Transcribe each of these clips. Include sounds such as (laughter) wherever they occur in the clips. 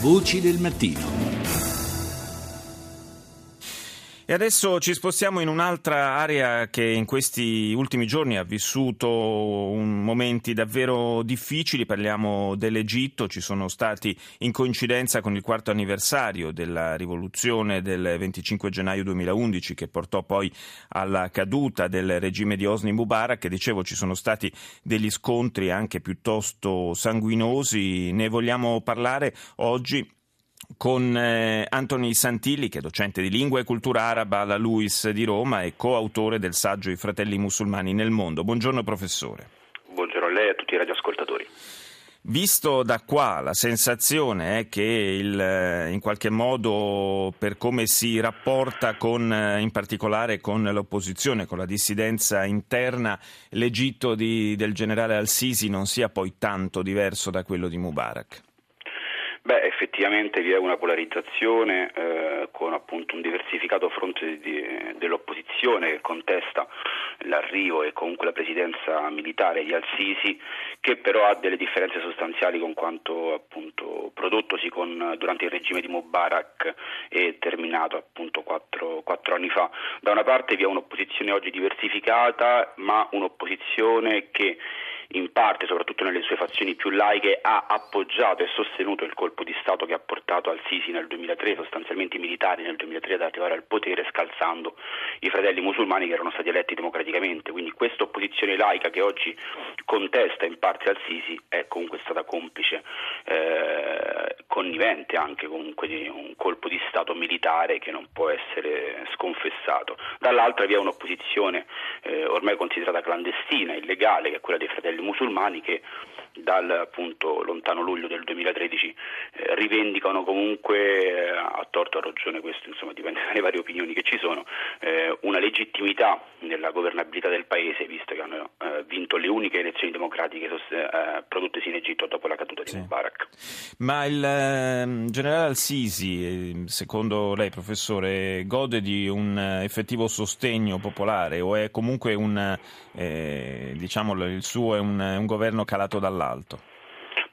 Voci del mattino. E adesso ci spostiamo in un'altra area che in questi ultimi giorni ha vissuto momenti davvero difficili. Parliamo dell'Egitto. Ci sono stati, in coincidenza con il quarto anniversario della rivoluzione del 25 gennaio 2011, che portò poi alla caduta del regime di Osni Mubarak, dicevo ci sono stati degli scontri anche piuttosto sanguinosi. Ne vogliamo parlare oggi con eh, Anthony Santilli, che è docente di lingua e cultura araba alla LUIS di Roma e coautore del saggio I fratelli musulmani nel mondo. Buongiorno professore. Buongiorno a lei e a tutti i radioascoltatori. Visto da qua la sensazione è che il, eh, in qualche modo per come si rapporta con, eh, in particolare con l'opposizione, con la dissidenza interna, l'Egitto di, del generale Al-Sisi non sia poi tanto diverso da quello di Mubarak. Beh, effettivamente vi è una polarizzazione eh, con appunto un diversificato fronte di, dell'opposizione che contesta l'arrivo e comunque la presidenza militare di Al-Sisi, che però ha delle differenze sostanziali con quanto appunto prodottosi con, durante il regime di Mubarak e terminato appunto quattro, quattro anni fa. Da una parte vi è un'opposizione oggi diversificata, ma un'opposizione che in parte, soprattutto nelle sue fazioni più laiche, ha appoggiato e sostenuto il colpo di Stato che ha portato al Sisi nel 2003, sostanzialmente i militari nel 2003 ad arrivare al potere scalzando i fratelli musulmani che erano stati eletti democraticamente. Quindi questa opposizione laica che oggi contesta in parte al Sisi è comunque stata complice, eh, connivente anche comunque di un colpo di militare che non può essere sconfessato. Dall'altra vi è un'opposizione eh, ormai considerata clandestina, illegale, che è quella dei fratelli musulmani che dal appunto, lontano luglio del 2013 eh, rivendicano comunque, eh, a torto o a ragione, questo insomma, dipende (laughs) dalle varie opinioni che ci sono, eh, una legittimità nella governabilità del paese, visto che hanno eh, vinto le uniche elezioni democratiche eh, prodottesi in Egitto dopo la caduta di sì. Mubarak. Ma il ehm, generale Al-Sisi, secondo lei professore, gode di un effettivo sostegno popolare o è comunque un, eh, diciamo, il suo è un, un governo calato dall'alto? dall'alto.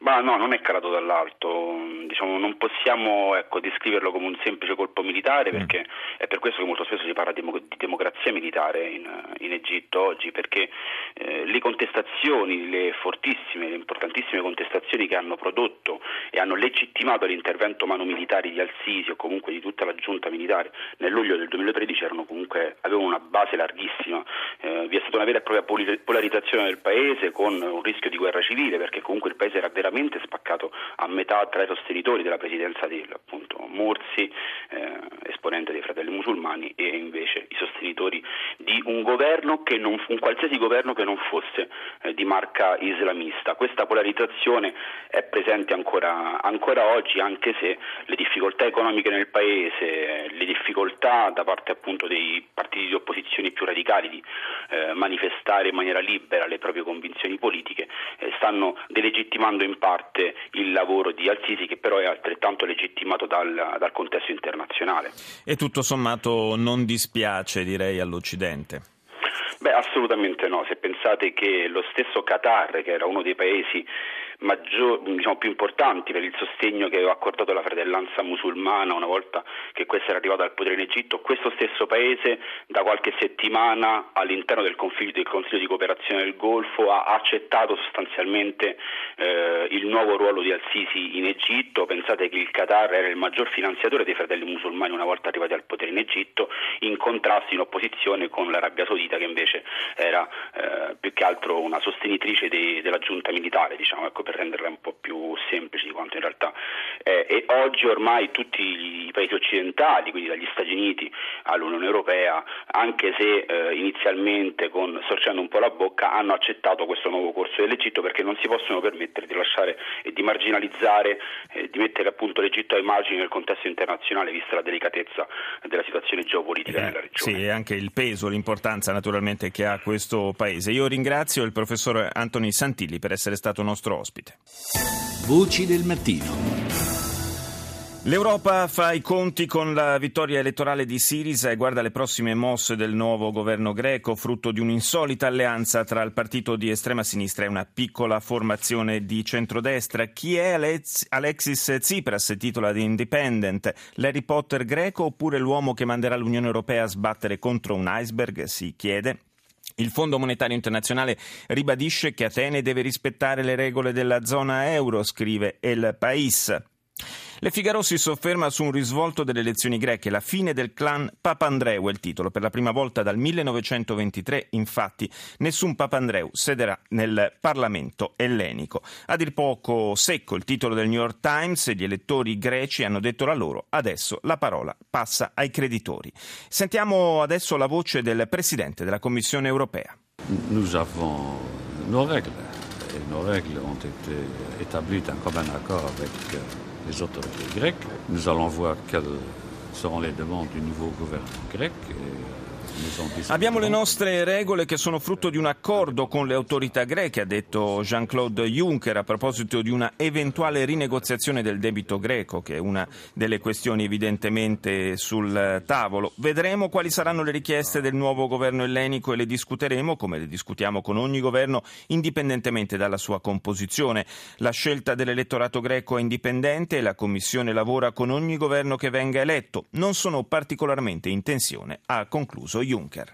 Ma no, non è calato dall'alto, diciamo, non possiamo ecco, descriverlo come un semplice colpo militare mm. perché mm. è per questo che molto spesso si parla di, democrazia militare in, in Egitto oggi, perché eh, le contestazioni, le fortissime, le importantissime contestazioni che hanno prodotto e hanno legittimato l'intervento mano militare di Al-Sisi o comunque di tutta la giunta militare nel luglio del 2013 erano comunque, avevano una base larghissima, eh, vi è stata una vera e propria polarizzazione del paese con un rischio di guerra civile perché comunque il paese era veramente veramente spaccato a metà tra i sostenitori della presidenza di appunto, Morsi, eh, esponente dei fratelli musulmani, e invece i sostenitori di un governo che non, un qualsiasi governo che non fosse eh, di marca islamista. Questa polarizzazione è presente ancora, ancora oggi, anche se le difficoltà economiche nel paese, le difficoltà da parte appunto dei partiti di opposizione più radicali di eh, manifestare in maniera libera le proprie convinzioni politiche eh, stanno delegittimando in parte il lavoro di Al-Sisi che però è altrettanto legittimato dal, dal contesto internazionale. E tutto sommato non dispiace direi all'Occidente. Beh, assolutamente no. Se pensate che lo stesso Qatar, che era uno dei paesi maggior, diciamo, più importanti per il sostegno che aveva accordato la fratellanza musulmana una volta che questa era arrivata al potere in Egitto, questo stesso paese da qualche settimana all'interno del Consiglio, del Consiglio di cooperazione del Golfo ha accettato sostanzialmente eh, il nuovo ruolo di Al-Sisi in Egitto, pensate che il Qatar era il maggior finanziatore dei fratelli musulmani una volta arrivati al potere in Egitto, in contrasto, in opposizione con l'Arabia Saudita che invece era eh, più che altro una sostenitrice de, della giunta militare, diciamo, ecco, per renderla un po' più semplice di quanto in realtà è. E oggi ormai tutti i paesi occidentali, quindi dagli Stati Uniti all'Unione Europea, anche se eh, inizialmente con, storcendo un po' la bocca, hanno accettato questo nuovo corso dell'Egitto perché non si possono permettere di lasciare e di marginalizzare, eh, di mettere appunto l'Egitto ai margini nel contesto internazionale, vista la delicatezza della situazione geopolitica eh, nella regione. Sì, e anche il peso, l'importanza naturalmente che ha questo paese. Io ringrazio il professor Anthony Santilli per essere stato nostro ospite ospite. Voci del mattino. L'Europa fa i conti con la vittoria elettorale di Sirisa e guarda le prossime mosse del nuovo governo greco, frutto di un'insolita alleanza tra il partito di estrema sinistra e una piccola formazione di centrodestra. Chi è Alexis Tsipras, titola di Independent? L'Harry Potter greco oppure l'uomo che manderà l'Unione Europea a sbattere contro un iceberg? Si chiede. Il Fondo Monetario Internazionale ribadisce che Atene deve rispettare le regole della zona euro, scrive El País. Le Figaro si sofferma su un risvolto delle elezioni greche, la fine del clan Papandreou è il titolo. Per la prima volta dal 1923, infatti, nessun Papandreou sederà nel Parlamento ellenico. A dir poco secco il titolo del New York Times, gli elettori greci hanno detto la loro, adesso la parola passa ai creditori. Sentiamo adesso la voce del Presidente della Commissione europea. Nous avons nos règles et nos règles ont été établies en commun accord avec les autorités grecques. Nous allons voir quelles seront les demandes du nouveau gouvernement grec. Abbiamo le nostre regole che sono frutto di un accordo con le autorità greche, ha detto Jean-Claude Juncker a proposito di una eventuale rinegoziazione del debito greco, che è una delle questioni evidentemente sul tavolo. Vedremo quali saranno le richieste del nuovo governo ellenico e le discuteremo, come le discutiamo con ogni governo, indipendentemente dalla sua composizione. La scelta dell'elettorato greco è indipendente e la Commissione lavora con ogni governo che venga eletto. Non sono particolarmente in tensione, ha concluso Juncker.